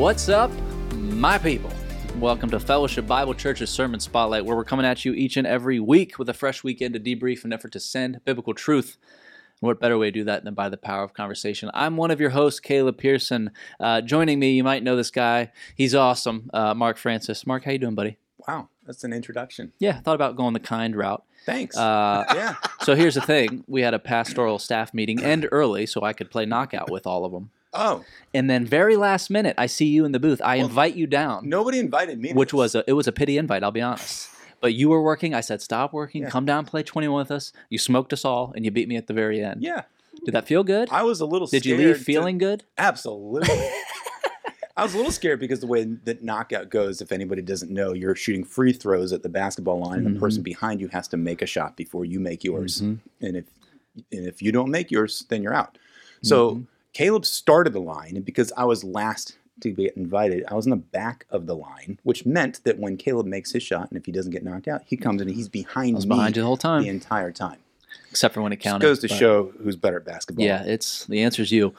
What's up, my people? Welcome to Fellowship Bible Church's Sermon Spotlight, where we're coming at you each and every week with a fresh weekend to debrief an effort to send biblical truth. And what better way to do that than by the power of conversation? I'm one of your hosts, Caleb Pearson. Uh, joining me, you might know this guy. He's awesome, uh, Mark Francis. Mark, how you doing, buddy? Wow, that's an introduction. Yeah, thought about going the kind route. Thanks. Uh, yeah. so here's the thing: we had a pastoral staff meeting, end early, so I could play knockout with all of them. Oh, And then very last minute, I see you in the booth. I invite you down. nobody invited me. to which was a, it was a pity invite. I'll be honest. But you were working. I said, stop working. Yeah. Come down, play twenty one with us. You smoked us all, and you beat me at the very end. yeah. Did that feel good? I was a little. Scared. Did you leave to- feeling good? Absolutely. I was a little scared because the way that knockout goes, if anybody doesn't know, you're shooting free throws at the basketball line, and the Mm-hmm. person behind you has to make a shot before you make yours. Mhm. And if and if you don't make yours, then you're out. So Mm-hmm. Caleb started the line, and because I was last to get invited, I was in the back of the line, which meant that when Caleb makes his shot, and if he doesn't get knocked out, he comes in and he's behind me behind you the whole time, the entire time. Except for when it Just counted. goes to but- show who's better at basketball. Yeah, it's the answer's you.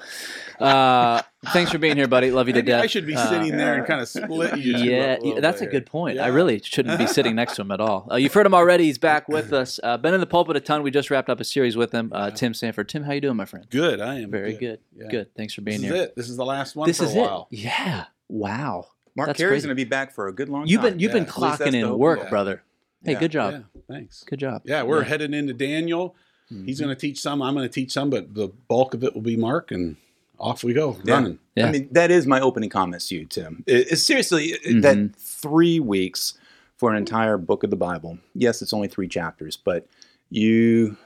Uh, thanks for being here, buddy. Love you to Maybe death. I should be Uh, sitting there and kind of split you. Yeah, a little that's a good here. point. I really shouldn't be sitting next to him at all. Uh, you've heard him already. He's back with us. Uh, been in the pulpit a ton. We just wrapped up a series with him. Uh, Yeah. Tim Sanford. Tim, how you doing, my friend? good. I am Very good. Yeah. Good. Thanks for being is here. it. This is the last one This for is a while. it. Yeah. Wow. Mark That's Carey's going to be back for a good long You've time. been you've Yeah. been At least that's clocking in work, Yeah. brother. Hey, Yeah. good job. Yeah, thanks. Good job. Yeah, we're Yeah. heading into Daniel. He's Mm-hmm. going to teach some. I'm going to teach some, but the bulk of it will be Mark, and off we go, Yeah. running. Yeah. I mean, that is my opening comments to you, Tim. It, it's seriously it- Mhm. that three weeks for an entire book of the Bible. Yes, it's only three chapters, but you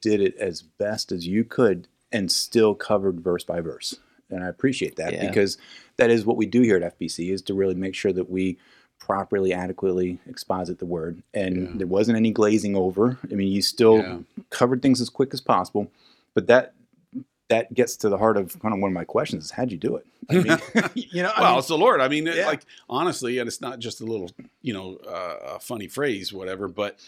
did it as best as you could and still covered verse by verse. And I appreciate that Yeah. because that is what we do here at FBC is to really make sure that we properly, adequately exposit the word. And Yeah. there wasn't any glazing over. I mean, you still Yeah. covered things as quick as possible, but that that gets to the heart of kind of one of my questions is how'd you do it? I mean, you know, I well, mean, it's the Lord. I mean, Yeah. like honestly, and it's not just a little, you know, uh, a funny phrase, whatever. But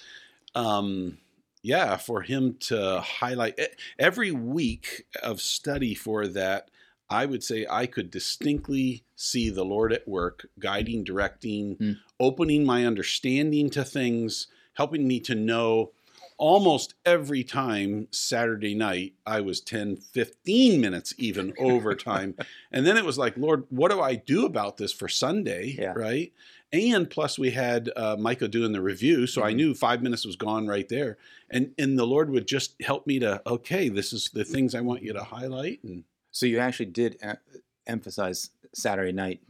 um, yeah, for him to highlight every week of study for that, I would say I could distinctly see the Lord at work, guiding, directing, Hmm. opening my understanding to things, helping me to know. Almost every time Saturday night, I was 10, 15 minutes even over time. And then it was like, Lord, what do I do about this for Sunday? Yeah. Right. And plus, we had uh, Micah doing the review. So I Mhm. knew five minutes was gone right there. And, and the Lord would just help me to, okay, this is the things I want you to highlight. And so you actually did e- emphasize Saturday night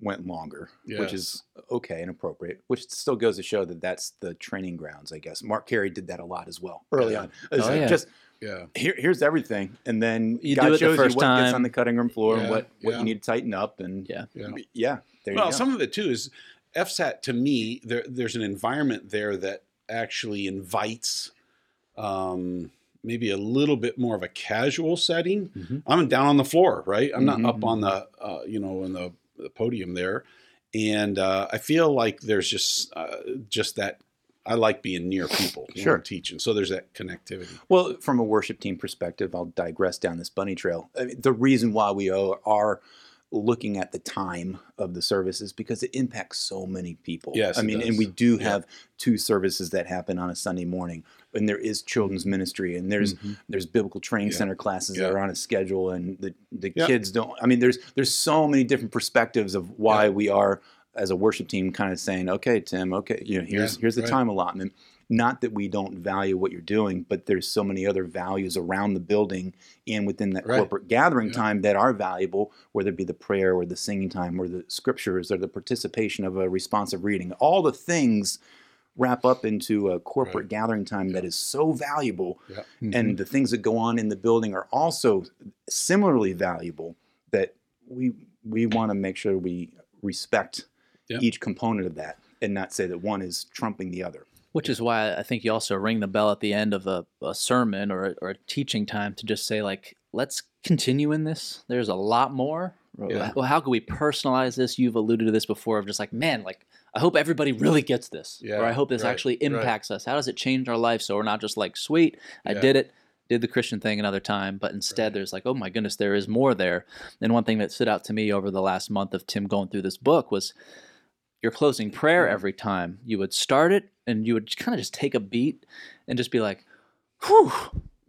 went longer, which is okay and appropriate, which still goes to show that that's the training grounds, I guess. Mark Carey did that a lot as well early Yeah. on. Oh, like, yeah. Just yeah. here, here's everything, and then You do God it the shows first you what gets on the cutting room floor and what, what yeah. you need to tighten up, and Yeah. Yeah. yeah, there Well, you go. some of it too is FSAT to me, there, there's an environment there that actually invites um, maybe a little bit more of a casual setting. Mhm. I'm down on the floor, right? I'm not Mhm. up on the, uh, you know, on the, the podium there. And uh, I feel like there's just uh, just that. I like being near people when Sure. I'm teaching. So there's that connectivity. Well, from a worship team perspective, I'll digress down this bunny trail. I mean, the reason why we are, are looking at the time of the services because it impacts so many people. Yes, I mean, and we do Yeah. have two services that happen on a Sunday morning, and there is children's ministry, and there's Mhm. there's biblical training Yeah. center classes that are on a schedule, and the the Yeah. kids don't. I mean, there's there's so many different perspectives of why Yeah. we are as a worship team kind of saying, okay, Tim, okay, you know, here's Yeah, here's the right. time allotment not that we don't value what you're doing, but there's so many other values around the building and within that Right. corporate gathering Yeah. time that are valuable, whether it be the prayer or the singing time or the scriptures or the participation of a responsive reading. All the things wrap up into a corporate Right. gathering time that is so valuable. Yeah. Mm-hmm. And the things that go on in the building are also similarly valuable that we we want to make sure we respect Yeah. each component of that and not say that one is trumping the other. Which is why I think you also ring the bell at the end of a, a sermon or a, or a teaching time to just say like, let's continue in this. There's a lot more. Yeah. Well, how can we personalize this? You've alluded to this before of just like, man, like I hope everybody really gets this, Yeah, or I hope this right, actually right. impacts us. How does it change our life? So we're not just like, sweet, I Yeah. did it. did the Christian thing another time, but instead Right. there's like, oh my goodness, there is more there. And one thing that stood out to me over the last month of Tim going through this book was your closing prayer every time. You would start it and you would kind of just take a beat and just be like, whew.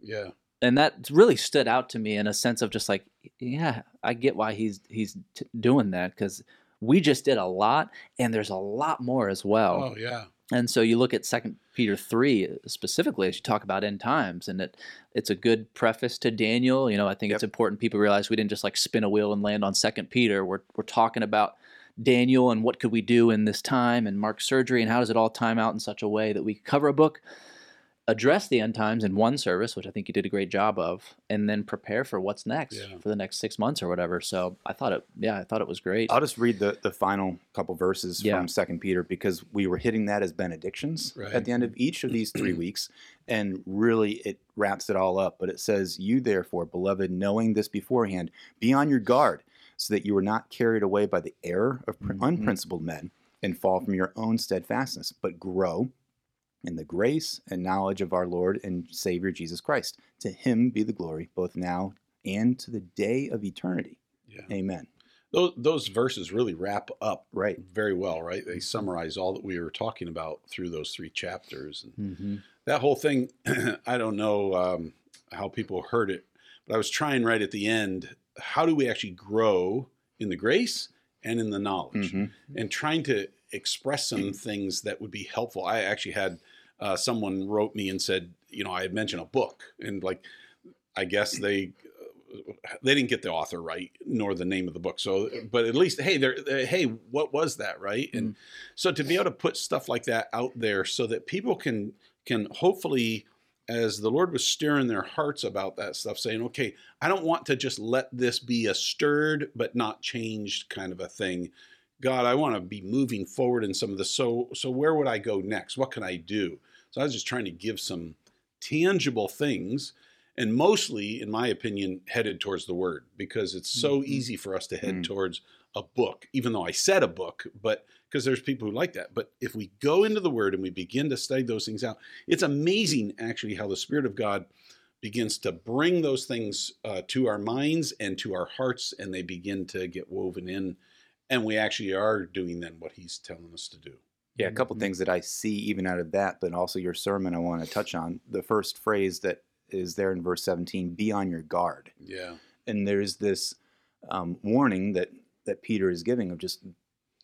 Yeah. And that really stood out to me in a sense of just like, yeah, I get why he's he's t- doing that because we just did a lot and there's a lot more as well. Oh yeah. And so you look at Second Peter three specifically as you talk about end times, and it it's a good preface to Daniel. You know, I think it's important people realize we didn't just like spin a wheel and land on Second Peter. We're we're talking about Daniel and what could we do in this time, and Mark's surgery, and how does it all time out in such a way that we cover a book, address the end times in one service, which I think you did a great job of, and then prepare for what's next Yeah. for the next six months or whatever. So I thought it, yeah, I thought it was great. I'll just read the, the final couple verses Yeah. from Second Peter because we were hitting that as benedictions Right. at the end of each of these three weeks, and really it wraps it all up. But it says, "You therefore, beloved, knowing this beforehand, be on your guard, so that you are not carried away by the error of pr- Mhm. unprincipled men, and fall from your own steadfastness, but grow." In the grace and knowledge of our Lord and Savior Jesus Christ. To him be the glory, both now and to the day of eternity. Yeah. Amen. Those those verses really wrap up Right. very well, right? They summarize all that we were talking about through those three chapters. And hmm that whole thing, I don't know um, how people heard it, but I was trying right at the end. How do we actually grow in the grace and in the knowledge? Mhm. and trying to express some things that would be helpful. I actually had uh, someone wrote me and said, you know, I had mentioned a book, and like, I guess they uh, they didn't get the author right nor the name of the book. So, but at least, hey, they're, they're- hey, what was that, right? And so to be able to put stuff like that out there so that people can can hopefully as the Lord was stirring their hearts about that stuff, saying, okay, I don't want to just let this be a stirred but not changed kind of a thing. God, I want to be moving forward in some of this. So, so where would I go next? What can I do? So I was just trying to give some tangible things, and mostly, in my opinion, headed towards the Word because it's so Mhm. easy for us to head Mm. towards a book. Even though I said a book, but because there's people who like that. But if we go into the Word and we begin to study those things out, it's amazing actually how the Spirit of God begins to bring those things uh, to our minds and to our hearts, and they begin to get woven in, and we actually are doing then what He's telling us to do. Yeah, a couple Mhm. things that I see even out of that, but also your sermon I want to touch on. The first phrase that is there in verse 17, be on your guard. Yeah, And there's this um, warning that, that Peter is giving of just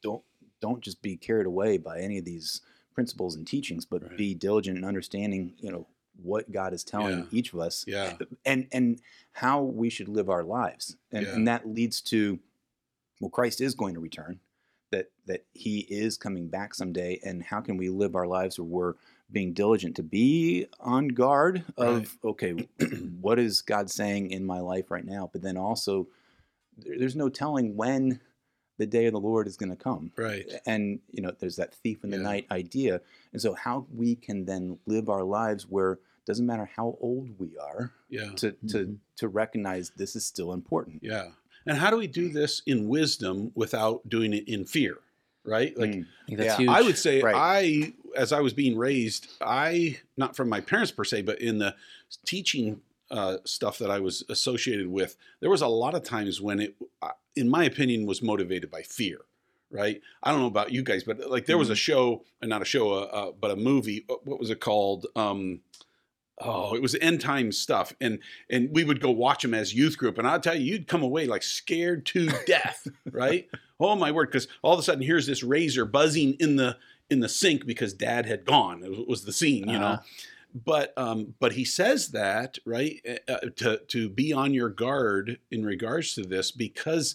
don't don't just be carried away by any of these principles and teachings, but Right. be diligent in understanding, you know, what God is telling Yeah. each of us yeah, and and how we should live our lives and, Yeah. and that leads to well christ is going to return that that he is coming back someday and how can we live our lives where we're being diligent to be on guard of okay what is god saying in my life right now but then also there's no telling when the day of the lord is going to come right. and you know there's that thief in the Yeah. night idea and so how we can then live our lives where it doesn't matter how old we are Yeah, to to Mhm. to recognize this is still important yeah. And how do we do this in wisdom without doing it in fear? Right? Like Mm. I think that's Yeah, huge. I would say Right. I, as I was being raised, I not from my parents per se, but in the teaching uh, stuff that I was associated with, there was a lot of times when it, uh, in my opinion, was motivated by fear. Right? I don't know about you guys, but like there was a Mm-hmm. show, and not a show, uh, uh, but a movie. uh, What was it called? Um, oh, it was end time stuff, and and we would go watch them as youth group, and I'll tell you, you'd come away like scared to death. right? Oh my word! Because all of a sudden, here's this razor buzzing in the in the sink because Dad had gone. It was- was the scene, you know. But um, but he says that right uh, uh, to to be on your guard in regards to this because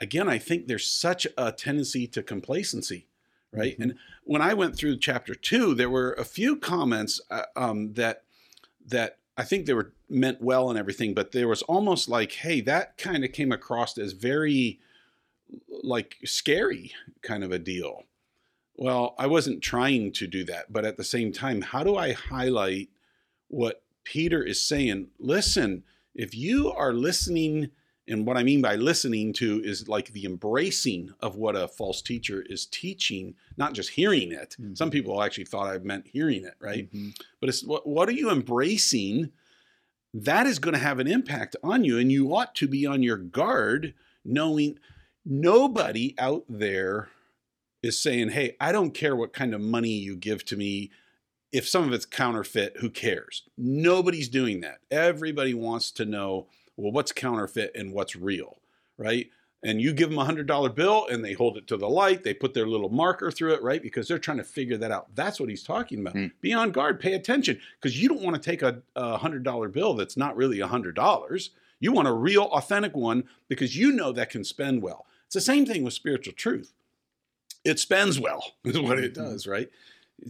again, I think there's such a tendency to complacency, right? Mhm. And when I went through chapter two, there were a few comments uh, um, that that I think they were meant well and everything, but there was almost like, hey, that kind of came across as very like scary kind of a deal. Well, I wasn't trying to do that, but at the same time, how do I highlight what Peter is saying? Listen, if you are listening, and what I mean by listening to is like the embracing of what a false teacher is teaching, not just hearing it. Mhm. Some people actually thought I meant hearing it, right? Mhm. But it's what, what are you embracing? that is going to have an impact on you. And you ought to be on your guard, knowing nobody out there is saying, Hey, I don't care what kind of money you give to me. If some of it's counterfeit, who cares? Nobody's doing that. Everybody wants to know, well, what's counterfeit and what's real, right? And you give them a hundred dollar bill and they hold it to the light, they put their little marker through it, right? Because they're trying to figure that out. That's what he's talking about. Hmm. Be on guard, pay attention, because you don't want to take a, a hundred dollar bill that's not really a hundred dollars. You want a real, authentic one because you know that can spend well. It's the same thing with spiritual truth. It spends well, is what it does, right?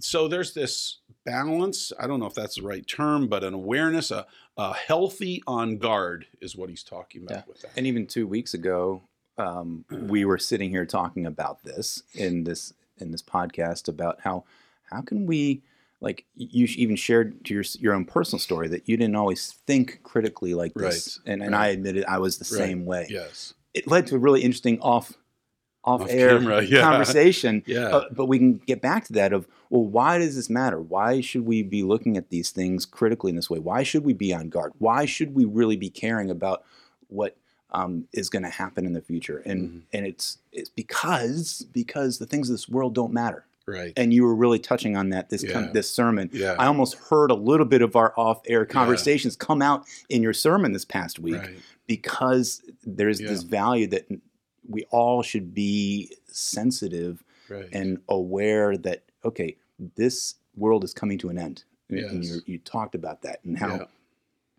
So there's this balance. I don't know if that's the right term, but an awareness, a, a healthy on guard is what he's talking about Yeah. with that. And even two weeks ago, um, we were sitting here talking about this in this in this podcast about how how can we like you even shared to your your own personal story that you didn't always think critically like this, Right, and and right. I admitted I was the Right, same way. Yes. It led to a really interesting off off, air yeah. conversation. Yeah. Uh, but we can get back to that of well, why does this matter? Why should we be looking at these things critically in this way? Why should we be on guard? Why should we really be caring about what um, is going to happen in the future? And Mhm. and it's it's because because the things of this world don't matter. right. And you were really touching on that this com- Yeah. this sermon. yeah. I almost heard a little bit of our off-air conversations come out in your sermon this past week right. because there's Yeah. this value that we all should be sensitive Right. and aware that okay, this world is coming to an end. And- And Yes. you you talked about that and how Yeah.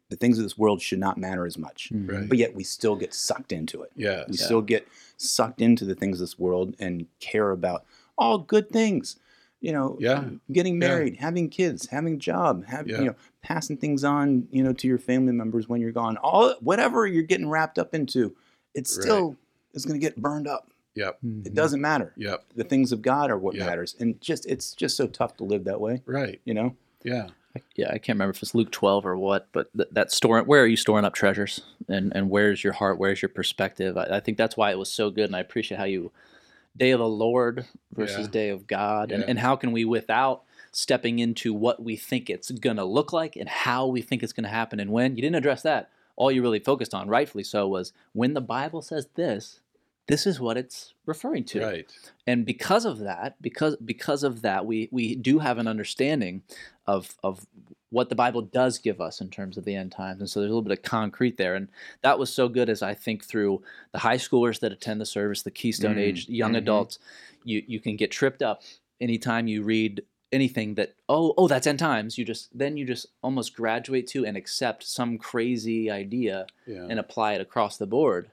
the things of this world should not matter as much, Mhm. Right. but yet we still get sucked into it. yes. We still get sucked into the things of this world and care about all good things. You know, Yeah. getting Yeah. married, having kids, having a job, have Yeah. you know, passing things on, you know, to your family members when you're gone. All whatever you're getting wrapped up into, it still is going to get burned up. Yep. Mm-hmm. It doesn't matter. Yep. The things of God are what Yeah. matters, and just it's just so tough to live that way. Right. You know, Yeah. yeah, I can't remember if it's Luke 12 or what, but th- that store, where are you storing up treasures? And and where's your heart? Where's your perspective? I, I think that's why it was so good. And I appreciate how you, day of the Lord versus Yeah. day of God. And, and how can we, without stepping into what we think it's going to look like and how we think it's going to happen and when, you didn't address that. All you really focused on, rightfully so, was when the Bible says this, this is what it's referring to Right. and because of that because because of that we we do have an understanding of of what the bible does give us in terms of the end times and so there's a little bit of concrete there and that was so good as i think through the high schoolers that attend the service the keystone Mm, age young mhm. adults you you can get tripped up anytime you read anything that oh oh that's end times you just then you just almost graduate to and accept some crazy idea Yeah. and apply it across the board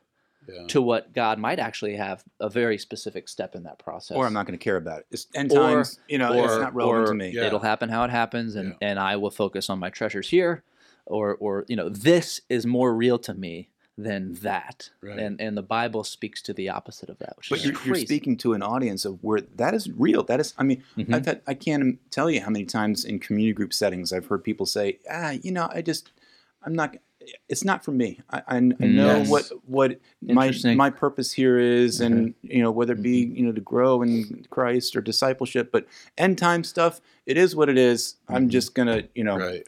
yeah. to what god might actually have a very specific step in that process or I'm not going to care about it. It's end Or- times. You know, it's not relevant or to me. Yeah. It'll happen how it happens, and, Yeah. and I will focus on my treasures here, or or you know this is more real to me than that, Right. and and the Bible speaks to the opposite of that, which But is you're, you're speaking to an audience of where that is real. That is, I mean, Mhm. I've had, I can't tell you how many times in community group settings I've heard people say, ah, you know, I just, I'm not, it's not for me. I, I, I know Yes. what, what my, my purpose here is, and, you know, whether it be, you know, to grow in Christ or discipleship, but end time stuff, it is what it is. I'm Mhm. just going to, you know, Right.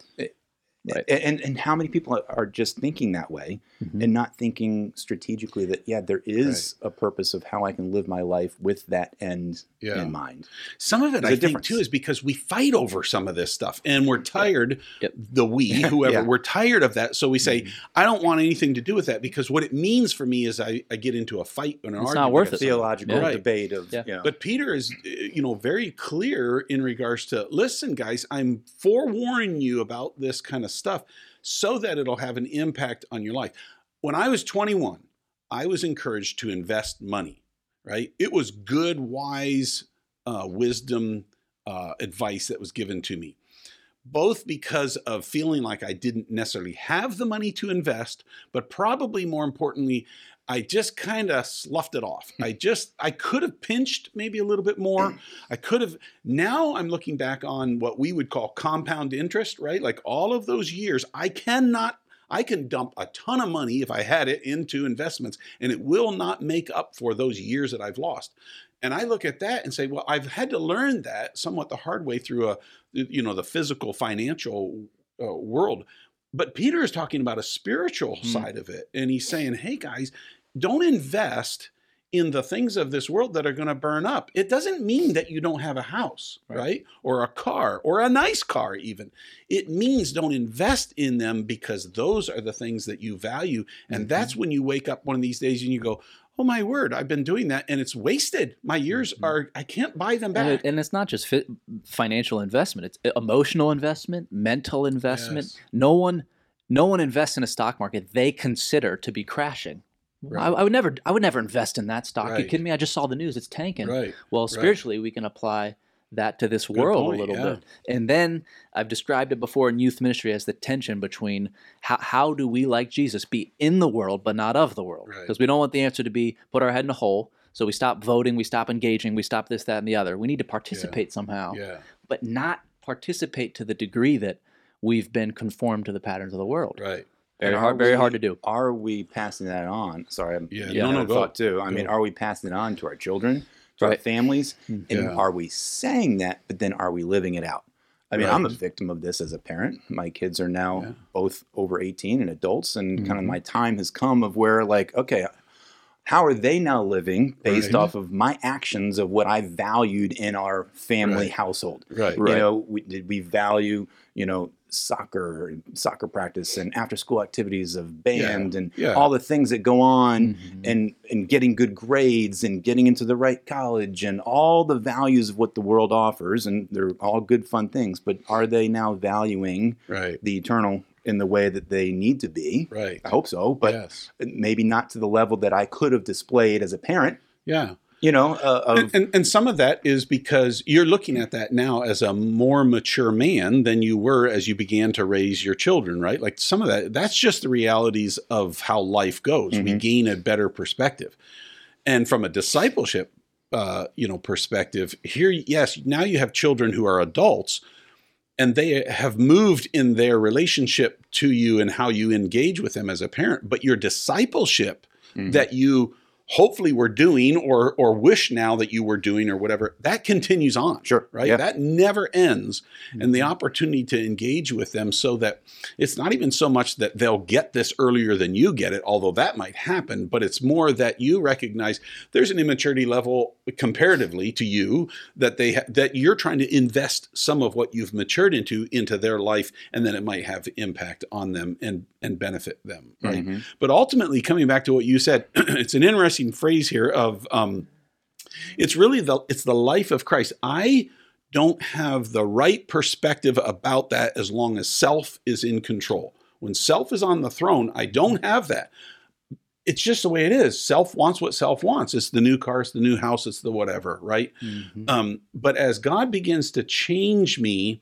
Right. and, and how many people are just thinking that way Mhm. and not thinking strategically that, yeah, there is a purpose of how I can live my life with that end Yeah. in mind. Some of it, There's I think, difference. too, is because we fight over some of this stuff, and we're tired. Yep. The we, whoever, Yeah. Mm-hmm. we're tired of that. So we say, "I don't want anything to do with that," because what it means for me is I, I get into a fight and an It's argument. not worth it. theological. Right. debate of Yeah. you know, But Peter is, uh, you know, very clear in regards to listen, guys, I'm forewarning you about this kind of stuff so that it'll have an impact on your life. When I was 21, I was encouraged to invest money, right? It was good, wise uh, wisdom uh, advice that was given to me. Both because of feeling like I didn't necessarily have the money to invest, but probably more importantly, I just kind of sloughed it off. I just, I could have pinched maybe a little bit more. I could have, now I'm looking back on what we would call compound interest, right? Like all of those years, I cannot, I can dump a ton of money if I had it into investments and it will not make up for those years that I've lost. And I look at that and say, well, I've had to learn that somewhat the hard way through a, you know, the physical financial uh, world. But Peter is talking about a spiritual Hmm. side of it. And he's saying, hey, guys, don't invest in the things of this world that are going to burn up. It doesn't mean that you don't have a house, Right. right. Or a car, or a nice car, even. It means don't invest in them because those are the things that you value. And Mhm. that's when you wake up one of these days and you go, oh my word, I've been doing that and it's wasted. My years Mhm. are, I can't buy them And, back. it, and it's not just fi- financial investment; it's emotional investment, mental investment. Yes. No one, no one invests in a stock market they consider to be crashing. I, Right. I would never, I would never invest in that stock. You kidding me? I just saw the news; it's tanking. right. Well, spiritually, we can apply that to this Good world point, a little yeah. bit. And then I've described it before in youth ministry as the tension between how, how do we, like Jesus, be in the world but not of the world? Right. Because we don't want the answer to be put our head in a hole. So we stop voting, we stop engaging, we stop this, that, and the other. We need to participate somehow, Yeah. but not participate to the degree that we've been conformed to the patterns of the world. Right. Very And hard, are very we- hard to do. Are we passing that on? Sorry, I'm Yeah, I no, no, a go. thought too. I mean, are we passing it on to our children, to our Right. families, hmm. and Yeah. are we saying that? But then, are we living it out? I mean, Right. I'm a victim of this as a parent. My kids are now Yeah. both over 18 and adults, and mm-hmm. kind of my time has come of where, like, okay, how are they now living based Right. off of my actions of what I valued in our family Right. household? Right. Right. You know, we, did we value, you know, soccer, soccer practice, and after school activities of band, and Yeah. all the things that go on, Mhm. and and getting good grades, and getting into the right college, and all the values of what the world offers, and they're all good, fun things. But are they now valuing Right. the eternal in the way that they need to be? Right. I hope so, but yes. maybe not to the level that I could have displayed as a parent. Yeah. You know, uh, of And, and, and some of that is because you're looking at that now as a more mature man than you were as you began to raise your children, right? Like some of that, that's just the realities of how life goes. We Mhm. gain a better perspective. And from a discipleship, uh, you know, perspective, here, yes, now you have children who are adults and they have moved in their relationship to you and how you engage with them as a parent, but your discipleship Mhm. that you hopefully were doing or or wish now that you were doing or whatever that continues on Sure, right yeah. that never ends and the Mhm. opportunity to engage with them so that it's not even so much that they'll get this earlier than you get it although that might happen but it's more that you recognize there's an immaturity level comparatively to you that they ha- that you're trying to invest some of what you've matured into into their life and then it might have impact on them and and benefit them right Mhm. but ultimately, coming back to what you said, it's an interesting phrase here of um, it's really the it's the life of Christ. I don't have the right perspective about that as long as self is in control. When self is on the throne, I don't have that. It's just the way it is. Self wants what self wants. It's the new car, it's the new house, it's the whatever, right? Mhm. Um, but as God begins to change me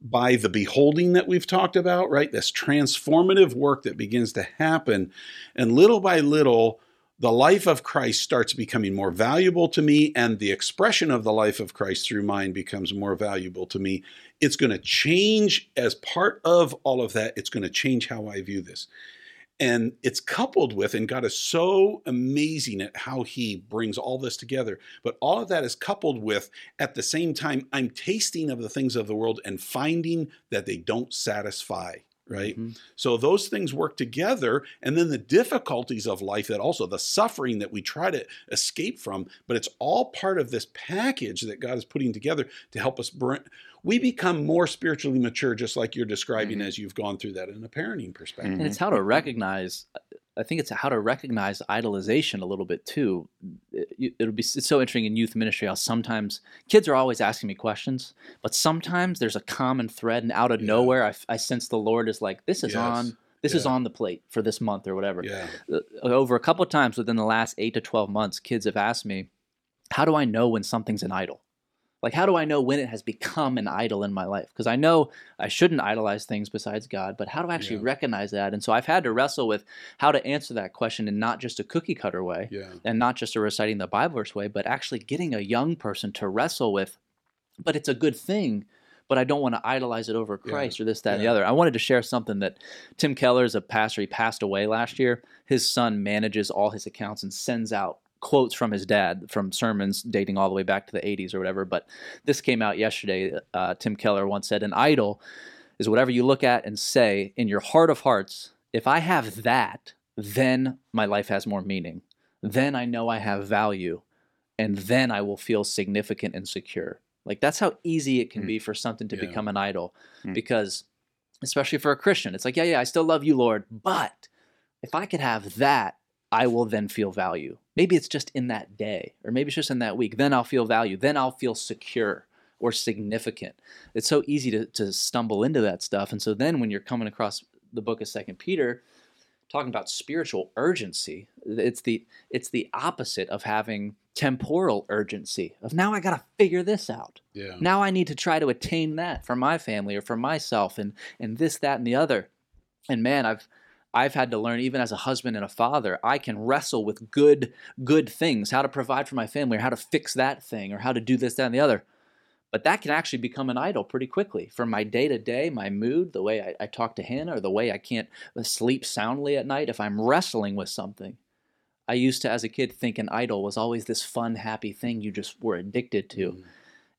by the beholding that we've talked about, right? This transformative work that begins to happen. And little by little, the life of Christ starts becoming more valuable to me, and the expression of the life of Christ through mine becomes more valuable to me. It's going to change as part of all of that, it's going to change how I view this. And it's coupled with, and God is so amazing at how He brings all this together. But all of that is coupled with, at the same time, I'm tasting of the things of the world and finding that they don't satisfy, right? Mhm. So those things work together. And then the difficulties of life that also, the suffering that we try to escape from, but it's all part of this package that God is putting together to help us bring. We become more spiritually mature, just like you're describing Mhm. as you've gone through that in a parenting perspective. And it's how to recognize. I think it's how to recognize idolization a little bit too. It, it'll be it's so interesting in youth ministry how sometimes kids are always asking me questions, but sometimes there's a common thread, and out of Yeah. nowhere, I sense the Lord is like, "This is Yes. on, this is on the plate for this month or whatever." Yeah. Uh, Over a couple of times within the last eight to twelve months, kids have asked me, "How do I know when something's an idol?" Like, how do I know when it has become an idol in my life? Because I know I shouldn't idolize things besides God, but how do I actually Yeah. recognize that? And so I've had to wrestle with how to answer that question in not just a cookie cutter way Yeah. and not just a reciting the Bible verse way, but actually getting a young person to wrestle with, but it's a good thing, but I don't want to idolize it over Yeah. Christ or this, that, and the other. I wanted to share something that Tim Keller is a pastor. He passed away last year. His son manages all his accounts and sends out quotes from his dad from sermons dating all the way back to the 80s or whatever. But this came out yesterday. Uh, Tim Keller once said, An idol is whatever you look at and say in your heart of hearts, if I have that, then my life has more meaning. Then I know I have value. And then I will feel significant and secure. Like that's how easy it can Mm. be for something to Yeah. become an idol. Mm. Because, especially for a Christian, it's like, yeah, yeah, I still love you, Lord. But if I could have that, I will then feel value. Maybe it's just in that day, or maybe it's just in that week. Then I'll feel value. Then I'll feel secure or significant. It's so easy to, to stumble into that stuff. And so then when you're coming across the book of Second Peter, talking about spiritual urgency, it's the it's the opposite of having temporal urgency of now I got to figure this out. Yeah. Now I need to try to attain that for my family or for myself and and this that and the other. And man, I've I've had to learn even as a husband and a father, I can wrestle with good good things, how to provide for my family or how to fix that thing or how to do this that and the other. But that can actually become an idol pretty quickly for my day to day, my mood, the way I, I talk to Hannah, or the way I can't sleep soundly at night. If I'm wrestling with something, I used to, as a kid, think an idol was always this fun, happy thing you just were addicted to. Mm.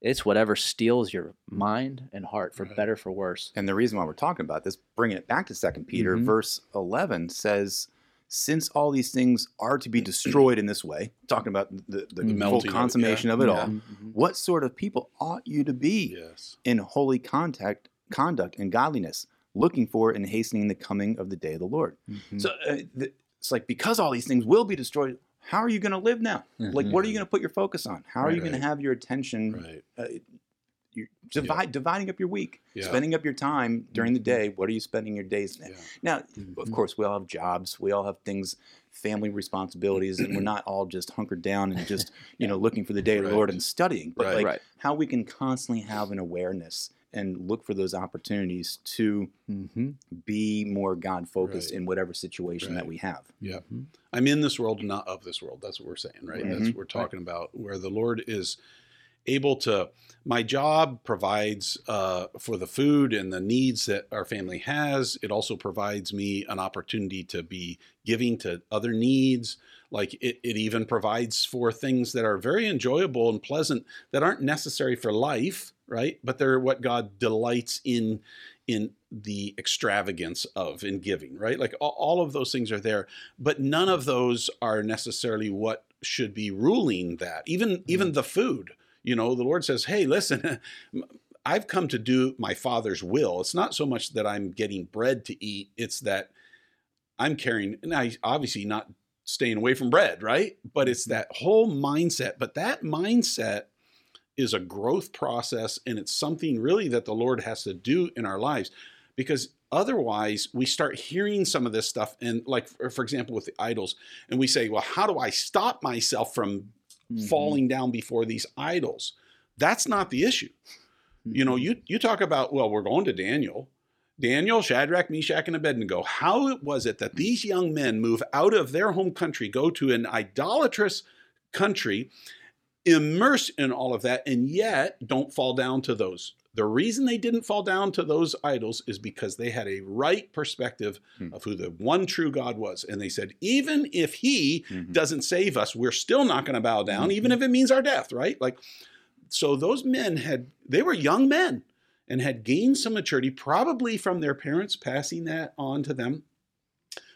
It's whatever steals your mind and heart, for Right. better for worse. And the reason why we're talking about this, bringing it back to Second Peter, Mhm. verse eleven says, "Since all these things are to be destroyed in this way," talking about the, the, The full melting of it, consummation yeah. of it Yeah. all. Mhm. What sort of people ought you to be Yes. in holy contact, conduct, and godliness, looking for and hastening the coming of the day of the Lord? Mhm. So uh, th- it's like because all these things will be destroyed, how are you going to live now? Like, what are you Mhm. going to put your focus on? How are you going Right. to have your attention? Right. Uh, you're divide, dividing up your week, Yeah. spending up your time during the Mhm. day. What are you spending your days? Yeah. Now, of Mhm. course, we all have jobs. We all have things, family responsibilities, and we're not all just hunkered down and just you know looking for the day of the Lord and studying. But Right. like Right. how we can constantly have an awareness and look for those opportunities to Mhm. be more God focused Right. in whatever situation that we have. Yeah. Mhm. I'm in this world, not of this world. That's what we're saying, right? Right. That's what we're talking about, where the Lord is able to. My job provides uh, for the food and the needs that our family has. It also provides me an opportunity to be giving to other needs. Like it, it even provides for things that are very enjoyable and pleasant that aren't necessary for life, right? But they're what God delights in in the extravagance of in giving, right? Like all, all of those things are there, but none of those are necessarily what should be ruling that. Even mm-hmm. even the food, you know, the Lord says, "Hey, listen, I've come to do my Father's will. It's not so much that I'm getting bread to eat; it's that I'm carrying." And I obviously not staying away from bread, right? But it's mm-hmm. that whole mindset. But that mindset is a growth process and it's something really that the Lord has to do in our lives because otherwise we start hearing some of this stuff and like for, example with the idols and we say well how do I stop myself from Mhm. falling down before these idols that's not the issue you know Mhm. you you talk about well we're going to Daniel Daniel, Shadrach, Meshach, and Abednego. How was it that these young men move out of their home country, go to an idolatrous country, immerse in all of that, and yet don't fall down to those? The reason they didn't fall down to those idols is because they had a right perspective Hmm. of who the one true God was. And they said, even if he Mhm. doesn't save us, we're still not going to bow down, even if it means our death, right? Like, so those men had, they were young men and had gained some maturity, probably from their parents passing that on to them,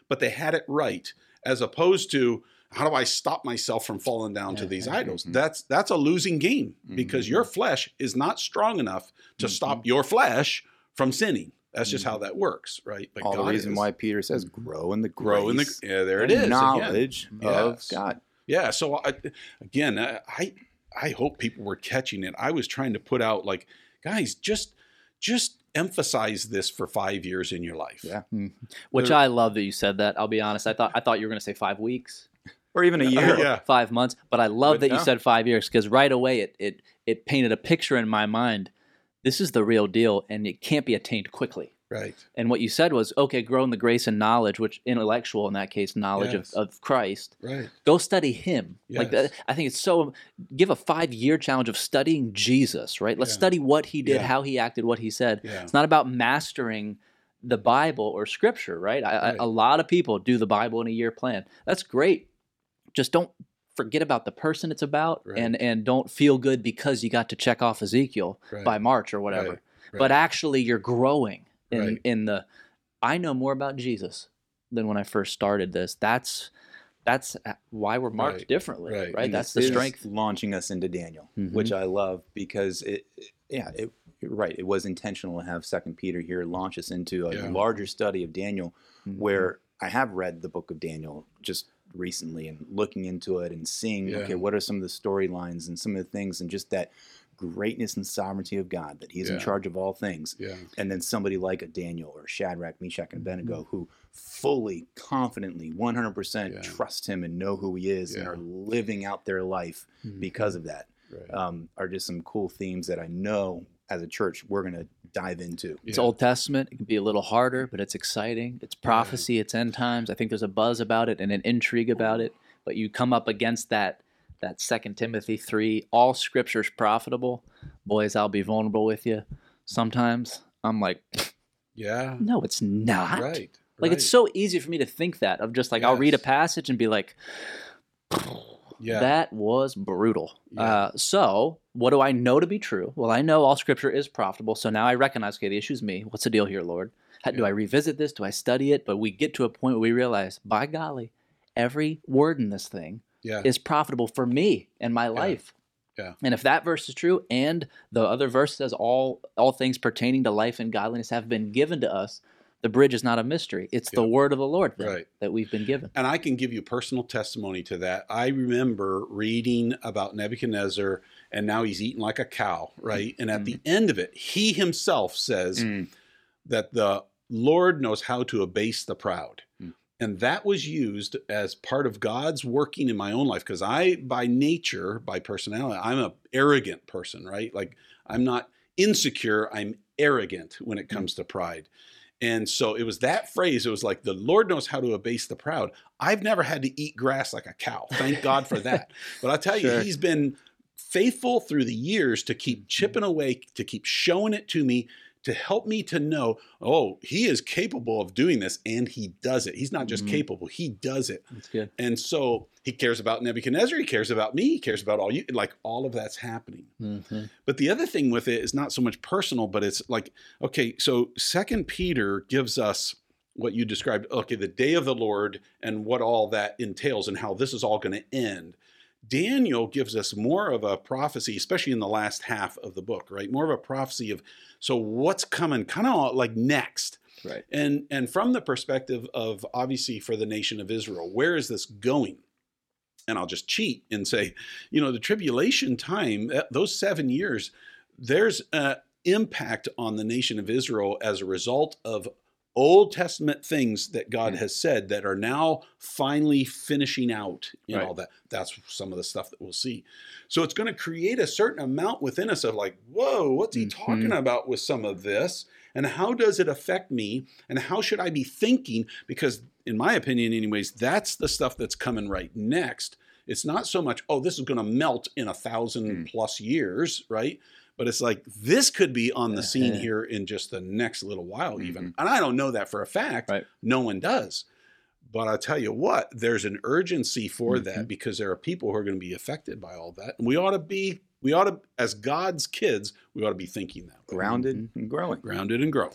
but they had it right, as opposed to how do I stop myself from falling down to these yeah. idols? Mhm. That's that's a losing game because Mhm. your flesh is not strong enough to Mhm. stop your flesh from sinning. That's just how that works, right? But All the reason is. why Peter says. "Grow in the grow in the yeah, there it is and is again. knowledge of Yes. God." Yeah. So I, again, I I- I hope people were catching it. I was trying to put out like, guys, just just emphasize this for five years in your life. Yeah. Which There- I love that you said that. I'll be honest. I thought I thought you were going to say five weeks, Or even a year. yeah. five months, but I love But that you said five years because right away it, it it painted a picture in my mind. This is the real deal, and it can't be attained quickly. Right. And what you said was, okay, grow in the grace and knowledge, which intellectual in that case, knowledge Yes. of, of Christ. Right. Go study Him. Like that, I think it's so. Give a five year challenge of studying Jesus. Right. Let's Yeah. study what He did, Yeah. how He acted, what He said. Yeah. It's not about mastering the Bible or Scripture, right? I, Right. I, a lot of people do the Bible in a year plan. That's great. Just don't forget about the person it's about, Right. and and don't feel good because you got to check off Ezekiel Right. by March or whatever. Right. But actually, you're growing. in in the I know more about Jesus than when I first started this. That's that's why we're marked differently, Right. That's the strength. launching us into Daniel, Mhm. which I love because it, yeah, it, right. It was intentional to have Second Peter here launch us into a Yeah. larger study of Daniel, Mhm. where I have read the book of Daniel just recently and looking into it and seeing Yeah. okay, what are some of the storylines and some of the things and just that greatness and sovereignty of God that He's in Yeah. charge of all things Yeah. and then somebody like a Daniel or Shadrach, Meshach, and Mm-hmm. Abednego who fully, confidently, 100% Yeah. trust him and know who he is and are living out their life Mhm. because of that Right. um, are just some cool themes that I know as a church we're going to dive into. It's Yeah. Old Testament. It can be a little harder, but it's exciting. It's prophecy. It's end times. I think there's a buzz about it and an intrigue about it. But you come up against that that Second Timothy three. All Scripture's profitable. Boys, I'll be vulnerable with you. Sometimes I'm like, Yeah. no, it's not. Right. Like it's so easy for me to think that of just like I'll read a passage and be like, yeah. that was brutal. Yeah. Uh, so, what do I know to be true? Well, I know all scripture is profitable. So now I recognize, okay, the issue is me. What's the deal here, Lord? How, Do I revisit this? Do I study it? But we get to a point where we realize, by golly, every word in this thing yeah. is profitable for me and my life. Yeah. And if that verse is true, and the other verse says all all things pertaining to life and godliness have been given to us, the bridge is not a mystery. It's the word of the Lord then, Right. that we've been given. And I can give you personal testimony to that. I remember reading about Nebuchadnezzar, and now he's eating like a cow, right? And at the end of it, he himself says Mm. that the Lord knows how to abase the proud. Mm. And that was used as part of God's working in my own life because I, by nature, by personality, I'm a arrogant person, right? Like I'm not insecure, I'm arrogant when it comes to pride. And so it was that phrase. It was like the Lord knows how to abase the proud. I've never had to eat grass like a cow. Thank God for that. But I'll tell you, Sure. He's been faithful through the years to keep mm-hmm. chipping away, to keep showing it to me, to help me to know, oh, He is capable of doing this, and He does it. He's not just Mhm. capable; He does it. That's good. And so He cares about Nebuchadnezzar. He cares about me. He cares about all you. Like all of that's happening. Mhm. But the other thing with it is not so much personal, but it's like, okay, so Second Peter gives us what you described, okay, the day of the Lord and what all that entails and how this is all going to end. Daniel gives us more of a prophecy, especially in the last half of the book, right? More of a prophecy of so what's coming, kind of like next. Right. And and from the perspective of obviously for the nation of Israel, where is this going? And I'll just cheat and say, you know, the tribulation time, eh, those seven years, there's an impact on the nation of Israel as a result of Old Testament things that God has said that are now finally finishing out in Right. all that. That's some of the stuff that we'll see. So it's going to create a certain amount within us of like, whoa, what's he talking about with some of this? And how does it affect me? And how should I be thinking? Because, in my opinion, anyways, that's the stuff that's coming right next. It's not so much, oh, this is going to melt in a thousand Mm. plus years, right? But it's like this could be on the scene Uh-huh. here in just the next little while, even. Mhm. And I don't know that for a fact. Right. No one does. But I'll tell you what, there's an urgency for Mm-hmm. that because there are people who are going to be affected by all that. And we ought to be, we ought to, as God's kids, we ought to be thinking that way. Grounded Mm-hmm. and growing. Grounded and grow.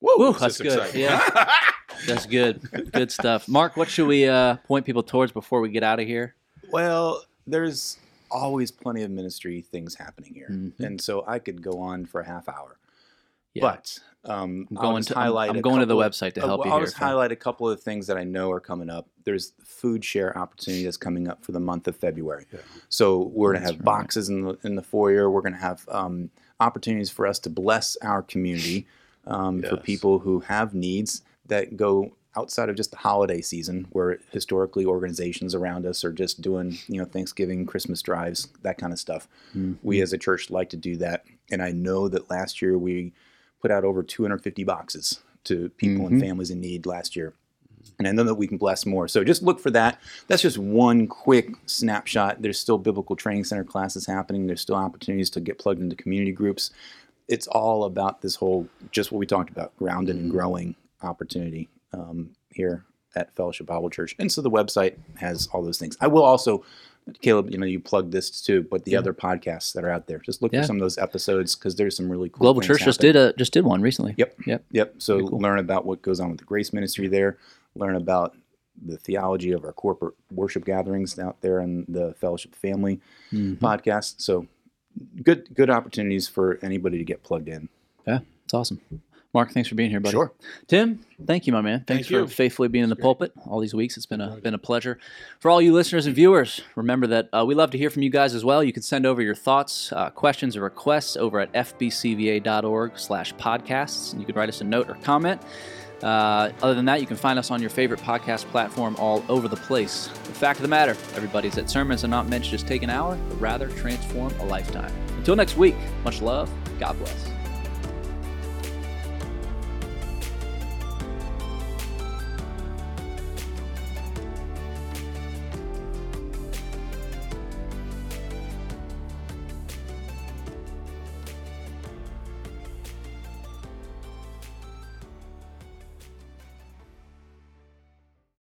Woo, Woo, that's good. exciting. Yeah. That's good. Good stuff. Mark, what should we uh, point people towards before we get out of here? Well, there's always plenty of ministry things happening here. Mhm. And so I could go on for a half hour. Yeah. But um, I'm going just to I'm- highlight I'm, a going to the couple of- website to Uh, help well, you I'll here. just Phil. highlight a couple of things that I know are coming up. There's food share opportunity that's coming up for the month of February. Yeah. So we're going to have right. boxes in the in the foyer. We're going to have um, opportunities for us to bless our community um, for people who have needs that go outside of just the holiday season, where historically organizations around us are just doing you know Thanksgiving, Christmas drives, that kind of stuff. Mm-hmm. We as a church like to do that, and I know that last year we put out over 250 boxes to people and Mhm. families in need last year. And I know that we can bless more. So just look for that. That's just one quick snapshot. There's still biblical training center classes happening. There's still opportunities to get plugged into community groups. It's all about this whole, just what we talked about, grounded and growing opportunity um, here at Fellowship Bible Church. And so the website has all those things. I will also Caleb, you know, you plug this too, but the Yeah. other podcasts that are out there, just look Yeah. for some of those episodes because there's some really cool. Global Church just did a just did one recently. Yep. Yep. Yep. So cool. learn about what goes on with the Grace Ministry there. Learn about the theology of our corporate worship gatherings out there in the Fellowship Family Mhm. podcast. So good good opportunities for anybody to get plugged in. Yeah, it's awesome. Mark, thanks for being here, buddy. Sure. Tim, thank you, my man. Thanks Thank for you. faithfully being in the pulpit all these weeks. It's been a been a pleasure. For all you listeners and viewers, remember that uh, we love to hear from you guys as well. You can send over your thoughts, uh, questions, or requests over at fbcva.org/podcasts. and You can write us a note or comment. Uh, other than that, you can find us on your favorite podcast platform all over the place. The fact of the matter, everybody, is that sermons are not meant to just take an hour, but rather transform a lifetime. Until next week, much love. God bless.